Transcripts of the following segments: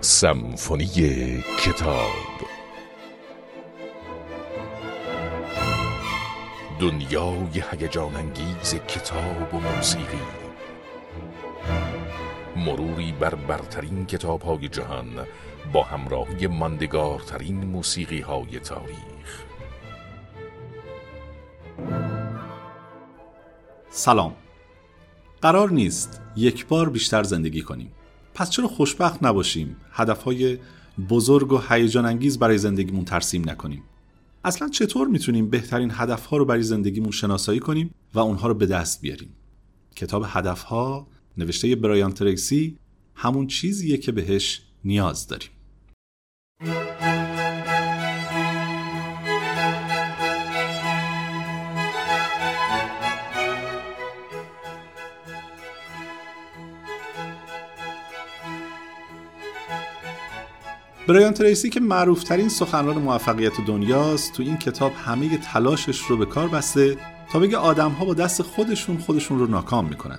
سمفونی کتاب. دنیای هیجان انگیز کتاب و موسیقی. مروری بر برترین کتاب های جهان با همراهی ماندگارترین موسیقی های تاریخ. سلام. قرار نیست یک بار بیشتر زندگی کنیم. پس چرا خوشبخت نباشیم؟ هدفهای بزرگ و هیجان انگیز برای زندگیمون ترسیم نکنیم. اصلا چطور می‌تونیم بهترین هدفها رو برای زندگیمون شناسایی کنیم و اونها رو به دست بیاریم؟ کتاب هدفها نوشته برایان تریسی همون چیزیه که بهش نیاز داریم. برایان تریسی که معروفترین سخنران موفقیت دنیاست تو این کتاب همه تلاشش رو به کار بسته تا بگه آدم ها با دست خودشون خودشون رو ناکام می‌کنن.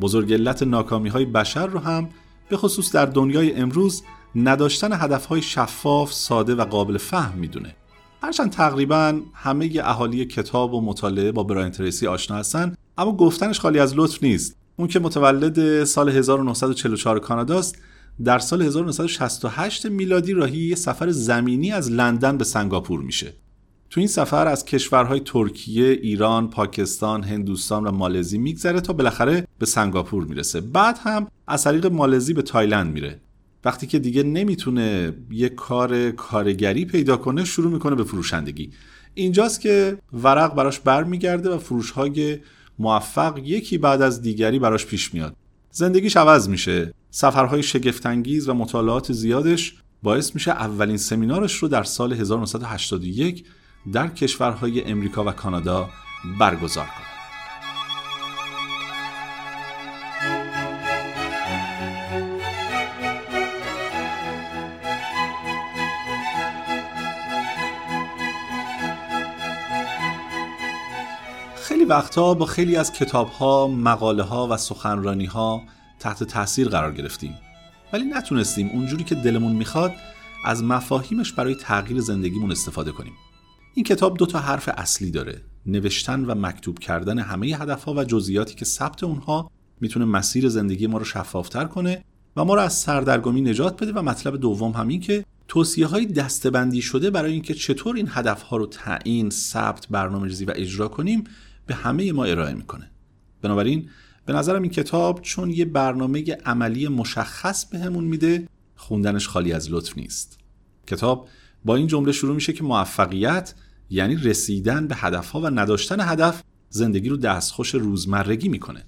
بزرگ علت ناکامی های بشر رو هم به خصوص در دنیای امروز نداشتن هدف های شفاف، ساده و قابل فهم می‌دونه. هرچند تقریبا همه اهالی کتاب و مطالعه با برایان تریسی آشنا هستن اما گفتنش خالی از لطف نیست. اون که متولد سال 1944 کاناداست در سال 1968 میلادی راهی یه سفر زمینی از لندن به سنگاپور میشه. تو این سفر از کشورهای ترکیه، ایران، پاکستان، هندوستان و مالزی میگذره تا بالاخره به سنگاپور می‌رسه. بعد هم از طریق مالزی به تایلند میره. وقتی که دیگه نمی‌تونه یه کار کارگری پیدا کنه شروع می‌کنه به فروشندگی. اینجاست که ورق براش برمیگرده و فروشهای موفق یکی بعد از دیگری براش پیش میاد. زندگیش عوض میشه. سفرهای شگفتانگیز و مطالعات زیادش باعث میشه اولین سمینارش رو در سال 1981 در کشورهای امریکا و کانادا برگزار کنه. وقتها با خیلی از کتاب ها، مقاله ها و سخنرانی ها تحت تاثیر قرار گرفتیم. ولی نتونستیم اونجوری که دلمون می‌خواد از مفاهیمش برای تغییر زندگیمون استفاده کنیم. این کتاب دو تا حرف اصلی داره نوشتن و مکتوب کردن همه هدفها و جزئیاتی که ثبت اونها می‌تونه مسیر زندگی ما رو شفافتر کنه و ما رو از سردرگمی نجات بده. و مطلب دوم همین که توصیه های دستبندی شده برای اینکه چطور این هدفها رو تعیین، ثبت، برنامه‌ریزی و اجرا کنیم به همه ما ارائه می‌کنه. بنابراین به نظرم این کتاب چون یه برنامه عملی مشخص بهمون به میده خوندنش خالی از لطف نیست. کتاب با این جمله شروع میشه که موفقیت یعنی رسیدن به هدفها و نداشتن هدف زندگی رو دستخوش روزمرگی می‌کنه.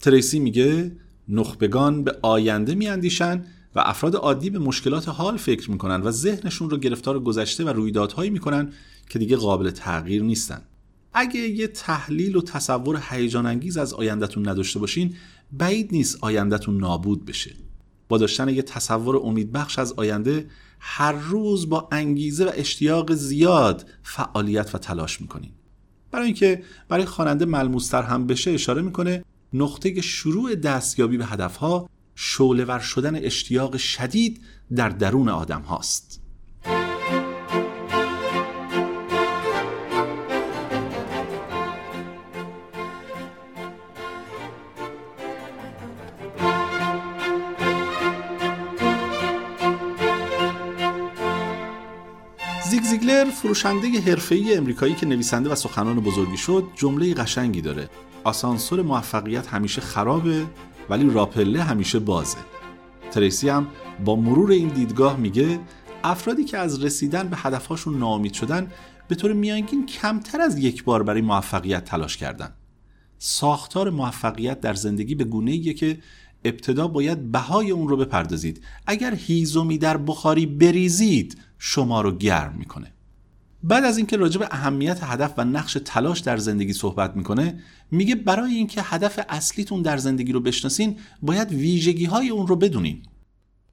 تریسی میگه نخبگان به آینده میاندیشن و افراد عادی به مشکلات حال فکر می‌کنن و ذهنشون رو گرفتار گذشته و رویدادهایی می‌کنن که دیگه قابل تغییر نیستن. اگه یه تحلیل و تصور هیجان انگیز از آیندهتون نداشته باشین بعید نیست آیندهتون نابود بشه. با داشتن یه تصور امیدبخش از آینده هر روز با انگیزه و اشتیاق زیاد فعالیت و تلاش می‌کنین. برای اینکه برای خواننده ملموستر هم بشه اشاره می‌کنه نقطه شروع دستیابی به هدفها شعله شدن اشتیاق شدید در درون آدم هاست فروشنده حرفه‌ای امریکایی که نویسنده و سخنان بزرگی شد جمله قشنگی داره. آسانسور موفقیت همیشه خرابه ولی راپله همیشه بازه. تریسی هم با مرور این دیدگاه میگه افرادی که از رسیدن به هدفهاشون ناامید شدن به طور میانگین کمتر از یک بار برای موفقیت تلاش کردن. ساختار موفقیت در زندگی به گونه که ابتدا باید بهای اون رو بپردازید. اگر هیزومی در بخاری بریزید شما رو گرم می‌کنه. بعد از اینکه راجع به اهمیت هدف و نقش تلاش در زندگی صحبت می‌کنه میگه برای اینکه هدف اصلیتون در زندگی رو بشناسین باید ویژگی های اون رو بدونین.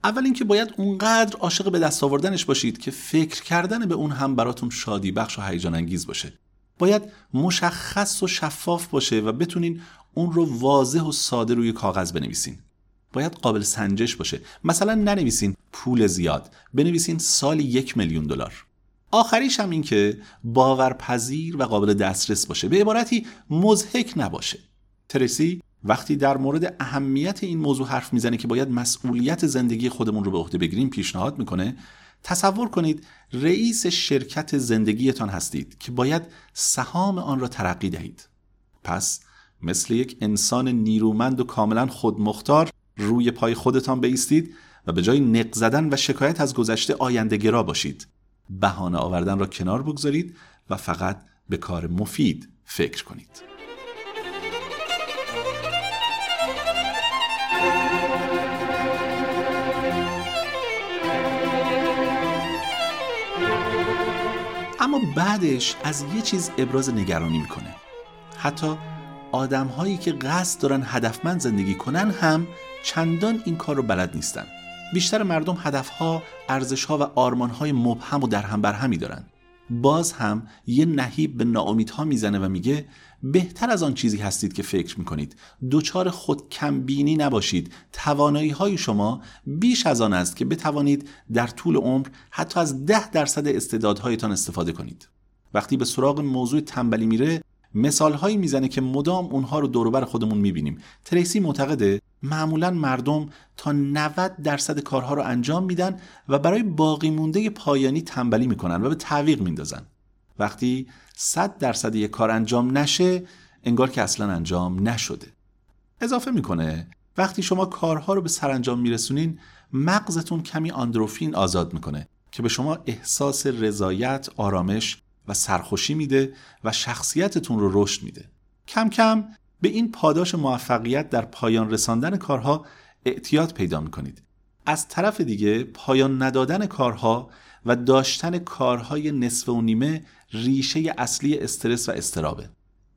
اول اینکه باید اونقدر عاشق به دست آوردنش باشید که فکر کردن به اون هم براتون شادی بخش و هیجان انگیز باشه. باید مشخص و شفاف باشه و بتونین اون رو واضح و ساده روی کاغذ بنویسین. باید قابل سنجش باشه. مثلا ننویسین پول زیاد بنویسین سالی یک میلیون دلار. آخریش هم این که باورپذیر و قابل دسترس باشه. به عبارتی مزهک نباشه. ترسی وقتی در مورد اهمیت این موضوع حرف می‌زنه که باید مسئولیت زندگی خودمون رو به عهده بگیریم پیشنهاد می‌کنه تصور کنید رئیس شرکت زندگیتان هستید که باید سهام آن را ترقی دهید. پس مثل یک انسان نیرومند و کاملا خودمختار روی پای خودتان بیستید و به جای نق زدن و شکایت از گذشته آینده گرا باشید. بهانه آوردن را کنار بگذارید و فقط به کار مفید فکر کنید. اما بعدش از یه چیز ابراز نگرانی می‌کنه. حتی آدم هایی که قصد دارن هدفمند زندگی کنن هم چندان این کار رو بلد نیستن. بیشتر مردم هدفها، ارزشها و آرمانهای مبهم و در هم بر همی دارن باز هم یه نهیب به ناامیدها می‌زنه و میگه بهتر از آن چیزی هستید که فکر می‌کنید. دوچار خود کمبینی نباشید. توانایی های شما بیش از آن است که بتوانید در طول عمر حتی از ده درصد استعدادهایتان استفاده کنید. وقتی به سراغ موضوع تنبلی میره مثال هایی می‌زنه که مدام اونها رو دوروبر خودمون می‌بینیم. تریسی معتقده معمولا مردم تا 90 درصد کارها رو انجام میدن و برای باقی مونده پایانی تنبلی می‌کنن و به تعویق میندازن. وقتی 100 درصد یک کار انجام نشه انگار که اصلا انجام نشده. اضافه می‌کنه وقتی شما کارها رو به سرانجام میرسونین مغزتون کمی آندروفین آزاد می‌کنه که به شما احساس رضایت، آرامش و سرخوشی میده و شخصیتتون رو رشد میده. کم کم به این پاداش موفقیت در پایان رساندن کارها اعتیاد پیدا می‌کنید. از طرف دیگه پایان ندادن کارها و داشتن کارهای نصف و نیمه ریشه اصلی استرس و استرابه.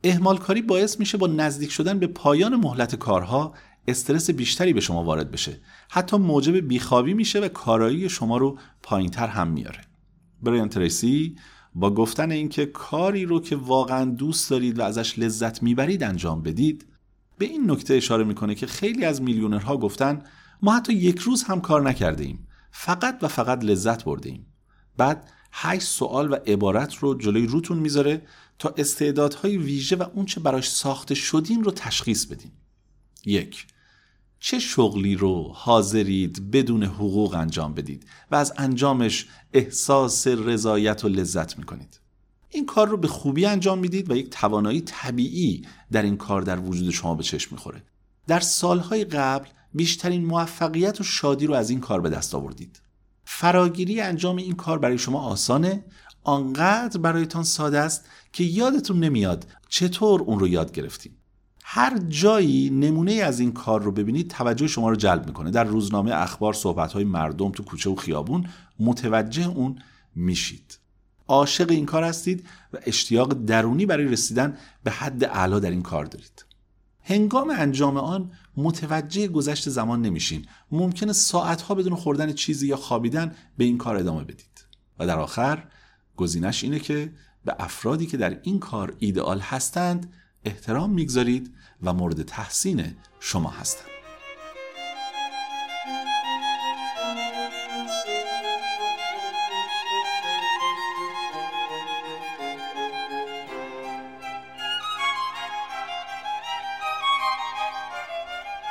اهمال کاری باعث میشه با نزدیک شدن به پایان مهلت کارها استرس بیشتری به شما وارد بشه. حتی موجب بیخوابی میشه و کارایی شما رو پایینتر هم میاره. برایان تریسی با گفتن اینکه کاری رو که واقعا دوست دارید و ازش لذت می‌برید انجام بدید به این نکته اشاره می‌کنه که خیلی از میلیونرها گفتن ما حتی یک روز هم کار نکرده ایم فقط و فقط لذت برده ایم بعد هشت سوال و عبارت رو جلوی روتون می‌ذاره تا استعدادهای ویژه و اونچه براش ساخته شدین رو تشخیص بدین یک چه شغلی رو حاضرید بدون حقوق انجام بدید و از انجامش احساس رضایت و لذت می‌کنید؟ این کار رو به خوبی انجام می‌دید و یک توانایی طبیعی در این کار در وجود شما به چشم می‌خوره. در سالهای قبل بیشترین موفقیت و شادی رو از این کار به دست آوردید. فراگیری انجام این کار برای شما آسانه آنقدر برایتان ساده است که یادتون نمیاد چطور اون رو یاد گرفتیم. هر جایی نمونه از این کار رو ببینید توجه شما رو جلب می‌کنه. در روزنامه اخبار صحبت های مردم تو کوچه و خیابون متوجه اون میشید. عاشق این کار هستید و اشتیاق درونی برای رسیدن به حد اعلا در این کار دارید. هنگام انجام آن متوجه گذشت زمان نمیشین. ممکنه ساعتها بدون خوردن چیزی یا خوابیدن به این کار ادامه بدید. و در آخر گزینش اینه که به افرادی که در این کار ایدئال هستند احترام می‌گذارید و مورد تحسین شما هستند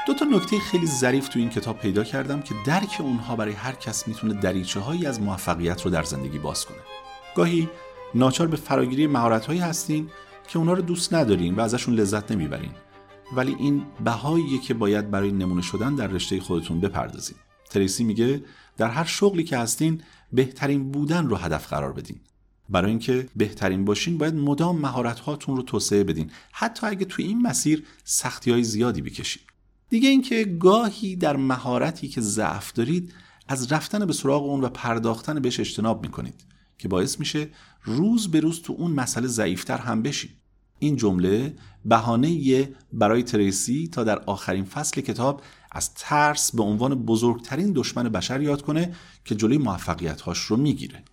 دو تا نکته خیلی ظریف تو این کتاب پیدا کردم که درک اونها برای هر کس می‌تونه دریچه هایی از موفقیت رو در زندگی باز کنه. گاهی ناچار به فراگیری مهارت هایی هستین که اونا رو دوست ندارین و ازشون لذت نمی‌برین ولی این بهاییه که باید برای نمونه شدن در رشته خودتون بپردازین تریسی میگه در هر شغلی که هستین بهترین بودن رو هدف قرار بدین. برای اینکه بهترین باشین باید مدام مهارت هاتون رو توسعه بدین. حتی اگه توی این مسیر سختی های زیادی بکشید دیگه اینکه گاهی در مهارتی که ضعف دارید از رفتن به سراغ اون و پرداختن بهش اجتناب می‌کنید. که باعث میشه روز به روز تو اون مسئله ضعیفتر هم بشید این جمله بهانه برای تریسی تا در آخرین فصل کتاب از ترس به عنوان بزرگترین دشمن بشر یاد کنه که جلوی موفقیتهاش رو می‌گیره.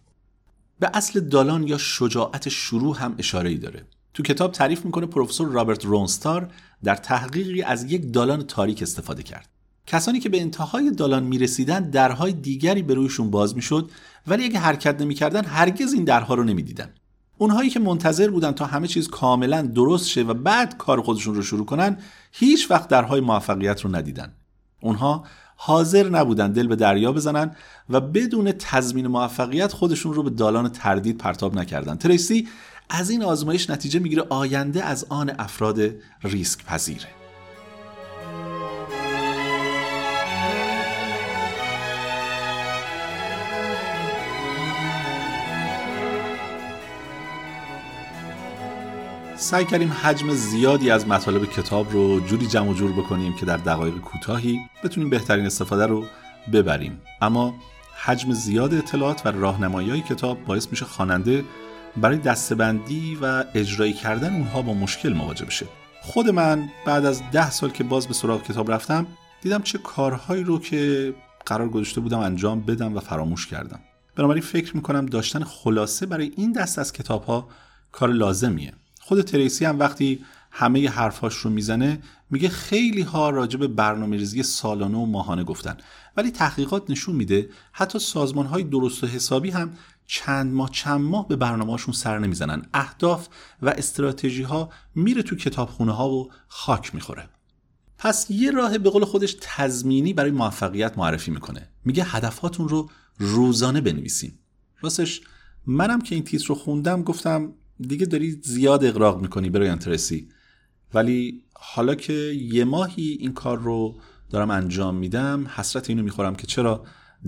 به اصل دالان یا شجاعت شروع هم اشاره ای داره. تو کتاب تعریف می‌کنه پروفسور رابرت رونستار در تحقیقی از یک دالان تاریک استفاده کرد. کسانی که به انتهای دالان می‌رسیدن درهای دیگری به رویشون باز می‌شد ولی اگه حرکت نمی‌کردن هرگز این درها رو نمی‌دیدن. اونهایی که منتظر بودن تا همه چیز کاملا درست شه و بعد کار خودشون رو شروع کنن هیچ وقت درهای موفقیت رو ندیدن. اونها حاضر نبودن دل به دریا بزنن و بدون تضمین موفقیت خودشون رو به دالان تردید پرتاب نکردن. تریسی از این آزمایش نتیجه می‌گیره آینده از آن افراد ریسک پذیره سعی کردیم حجم زیادی از مطالب کتاب رو جوری جمع و جور بکنیم که در دقایق کوتاهی بتونیم بهترین استفاده رو ببریم. اما حجم زیاد اطلاعات و راهنمایی کتاب باعث میشه خواننده برای دستبندی و اجرایی کردن اونها با مشکل مواجه بشه. خود من بعد از ده سال که باز به سراغ کتاب رفتم دیدم چه کارهایی رو که قرار گذاشته بودم انجام بدم و فراموش کردم. بنابراین فکر می‌کنم داشتن خلاصه برای این دست از کتاب ها کار لازمیه. خود تریسی هم وقتی همه حرفاش رو می‌زنه میگه خیلی ها راجع به برنامه ریزی سالانه و ماهانه گفتن. ولی تحقیقات نشون میده حتی سازمان های درست و حسابی هم چند ماه چند ماه به برنامهشون سر نمی‌زنن. اهداف و استراتژی ها میره تو کتابخونه ها و خاک می‌خوره. پس یه راه به قول خودش تضمینی برای موفقیت معرفی می‌کنه. میگه هدفاتون رو روزانه بنویسین. راستش منم که این تیتر رو خوندم گفتم دیگه داری زیاد اقراق می‌کنی برای ترسی ولی حالا که یه ماهی این کار رو دارم انجام میدم حسرت اینو می‌خورم که چرا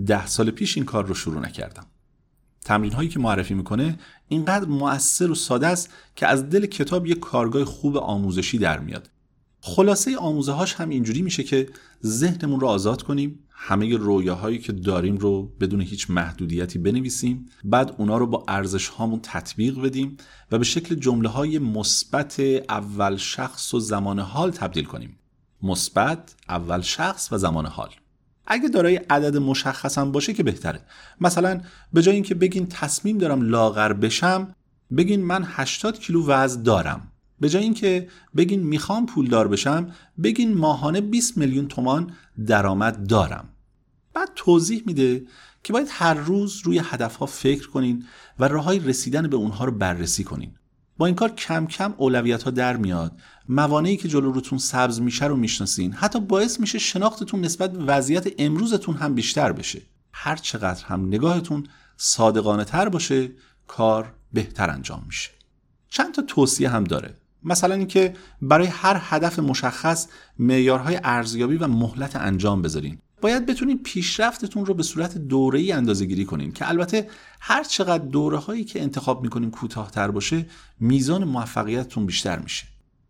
ده سال پیش این کار رو شروع نکردم. تمرین هایی که معرفی می‌کنه اینقدر مؤثر و ساده است که از دل کتاب یه کارگاه خوب آموزشی در میاد. خلاصه آموزه هاش هم اینجوری میشه که ذهنمون رو آزاد کنیم همه رویاهایی که داریم رو بدون هیچ محدودیتی بنویسیم بعد اونا رو با ارزش هامون تطبیق بدیم و به شکل جمله های مثبت اول شخص و زمان حال تبدیل کنیم. مثبت اول شخص و زمان حال. اگه دارای عدد مشخص هم باشه که بهتره. مثلا به جای اینکه بگین تصمیم دارم لاغر بشم بگین من 80 کیلو وزن دارم. به جای اینکه بگین می‌خوام پولدار بشم بگین ماهانه 20 میلیون تومان درآمد دارم. بعد توضیح میده که باید هر روز روی هدفها فکر کنین و راههای رسیدن به اونها رو بررسی کنین. با این کار کم کم اولویت ها در میاد. موانعی که جلو روتون سبز میشه رو می‌شناسین. حتی باعث میشه شناختتون نسبت به وضعیت امروزتون هم بیشتر بشه. هر چقدر هم نگاهتون صادقانه تر باشه کار بهتر انجام میشه. چند تا توصیه هم داره. مثلا اینکه برای هر هدف مشخص معیارهای ارزیابی و مهلت انجام بذارین. باید بتونین پیشرفتتون رو به صورت دوره ای اندازه گیری کنین که البته هر چقدر دوره هایی که انتخاب می‌کنین کوتاهتر باشه میزان موفقیتتون بیشتر میشه.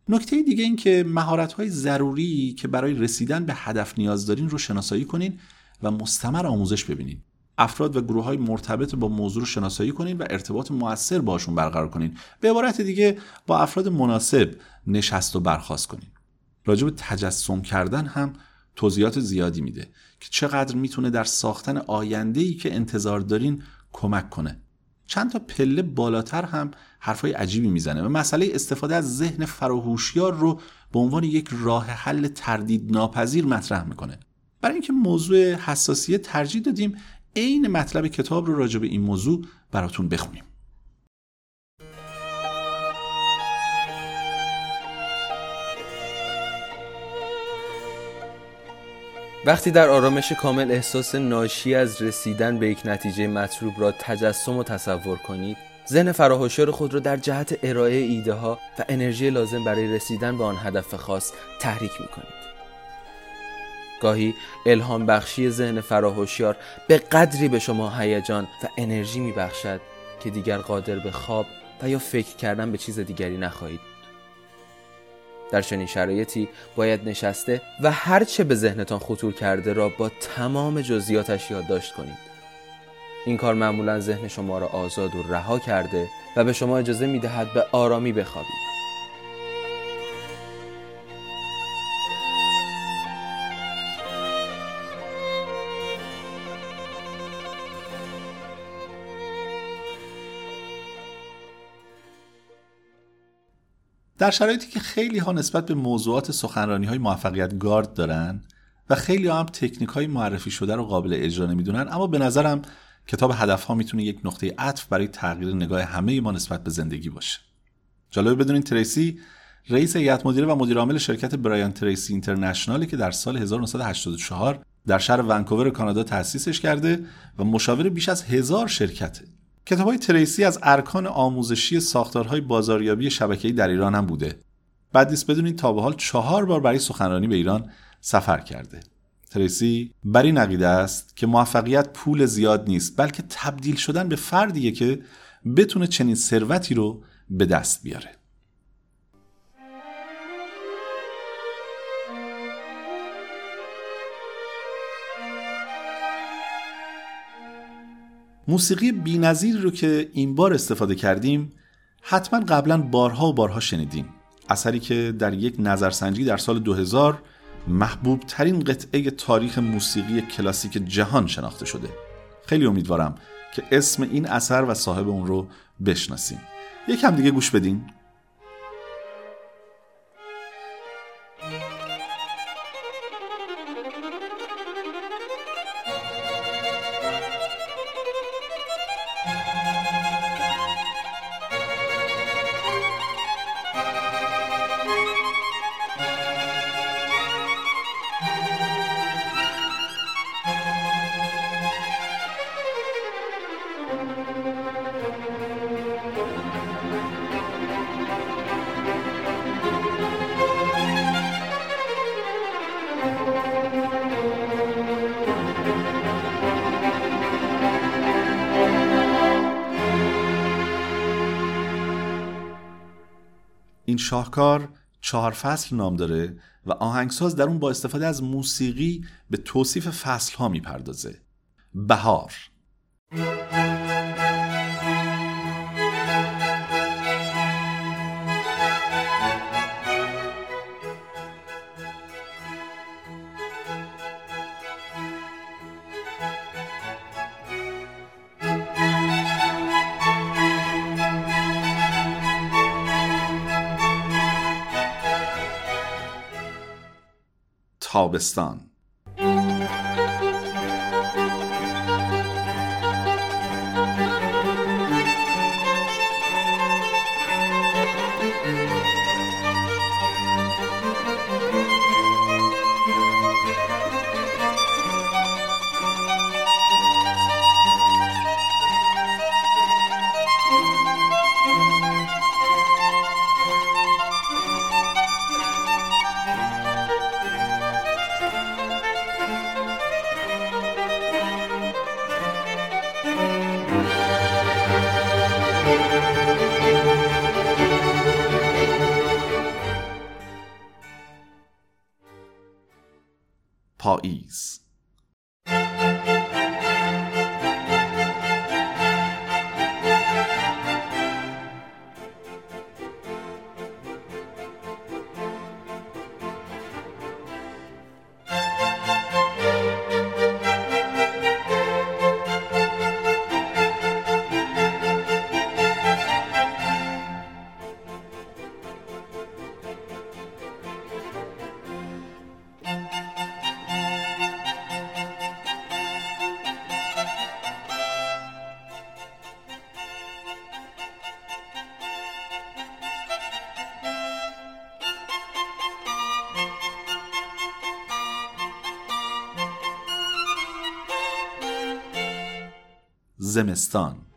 نکته دیگه این که مهارت های ضروری که برای رسیدن به هدف نیاز دارین رو شناسایی کنین و مستمر آموزش ببینین. افراد و گروه های مرتبط با موضوع رو شناسایی کنین و ارتباط موثر باشون برقرار کنین. به عبارت دیگه با افراد مناسب نشست و برخواست کنین. به تجسم کردن هم توضیحات زیادی میده که چقدر می‌تونه در ساختن آینده ای که انتظار دارین کمک کنه. چند تا پله بالاتر هم حرفای عجیبی می‌زنه و مسئله استفاده از ذهن فراهوشیار رو به عنوان یک راه حل تردید ناپذیر مطرح می‌کنه. برای اینکه موضوع حساسیت ترجیح دادیم عین مطلب کتاب رو راجع به این موضوع براتون بخونیم وقتی در آرامش کامل احساس ناشی از رسیدن به یک نتیجه مطلوب را تجسم و تصور کنید ذهن فراهوشیار خود را در جهت ارائه ایده ها و انرژی لازم برای رسیدن به آن هدف خاص تحریک می کنید. گاهی الهام بخشی ذهن فراهوشیار به قدری به شما هیجان و انرژی می بخشد که دیگر قادر به خواب و یا فکر کردن به چیز دیگری نخواهید. در چنین شرایطی باید نشسته و هرچه به ذهنتان خطور کرده را با تمام جزئیاتش یادداشت کنید. این کار معمولا ذهن شما را آزاد و رها کرده و به شما اجازه می دهد به آرامی بخوابید. در شرایطی که خیلی ها نسبت به موضوعات سخنرانی های موفقیت گارد دارن و خیلی هم تکنیک های معرفی شده رو قابل اجرا نمی‌دونن اما به نظرم کتاب هدف ها می‌تونه یک نقطه عطف برای تغییر نگاه همه ما نسبت به زندگی باشه جالبه بدونین تریسی رئیس هیئت مدیره و مدیر عامل شرکت برایان تریسی اینترنشنالی که در سال 1984 در شهر ونکوور کانادا تأسیسش کرده و مشاور بیش از هزار شرکته. کتاب های تریسی از ارکان آموزشی ساختارهای بازاریابی شبکه‌ای در ایران هم بوده. بعد نیست بدونید تا به حال چهار بار برای سخنرانی به ایران سفر کرده. تریسی بر این عقیده است که موفقیت پول زیاد نیست بلکه تبدیل شدن به فردیه که بتونه چنین ثروتی رو به دست بیاره. موسیقی بینظیر رو که این بار استفاده کردیم حتما قبلا بارها و بارها شنیدیم. اثری که در یک نظرسنجی در سال 2000 محبوب ترین قطعه تاریخ موسیقی کلاسیک جهان شناخته شده. خیلی امیدوارم که اسم این اثر و صاحب اون رو بشناسیم. یکم دیگه گوش بدین. شاهکار چهار فصل نام داره و آهنگساز در اون با استفاده از موسیقی به توصیف فصل ها می‌پردازه. بهار. تابستان. زمستان.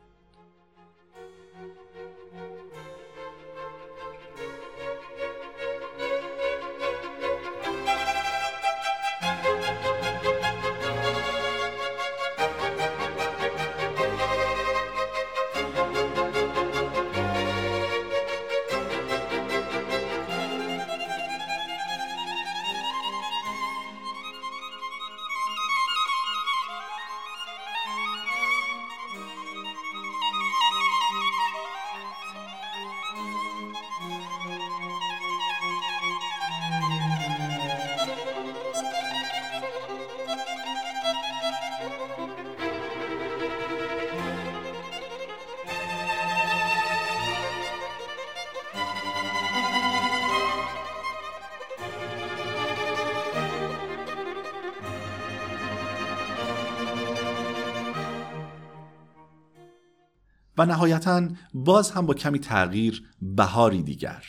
و نهایتا باز هم با کمی تغییر بهاری دیگر.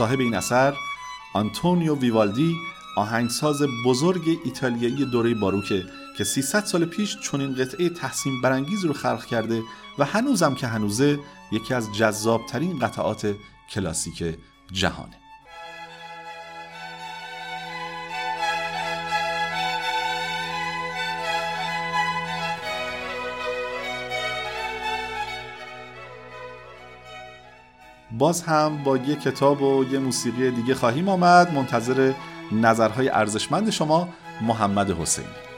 صاحب این اثر آنتونیو ویوالدی آهنگساز بزرگ ایتالیایی دوره باروکه که 300 سال پیش چنین قطعه تحسین برانگیز رو خلق کرده و هنوزم که هنوزه یکی از جذابترین قطعات کلاسیک جهانه. باز هم با یه کتاب و یه موسیقی دیگه خواهیم آمد. منتظر نظرهای ارزشمند شما محمد حسینی.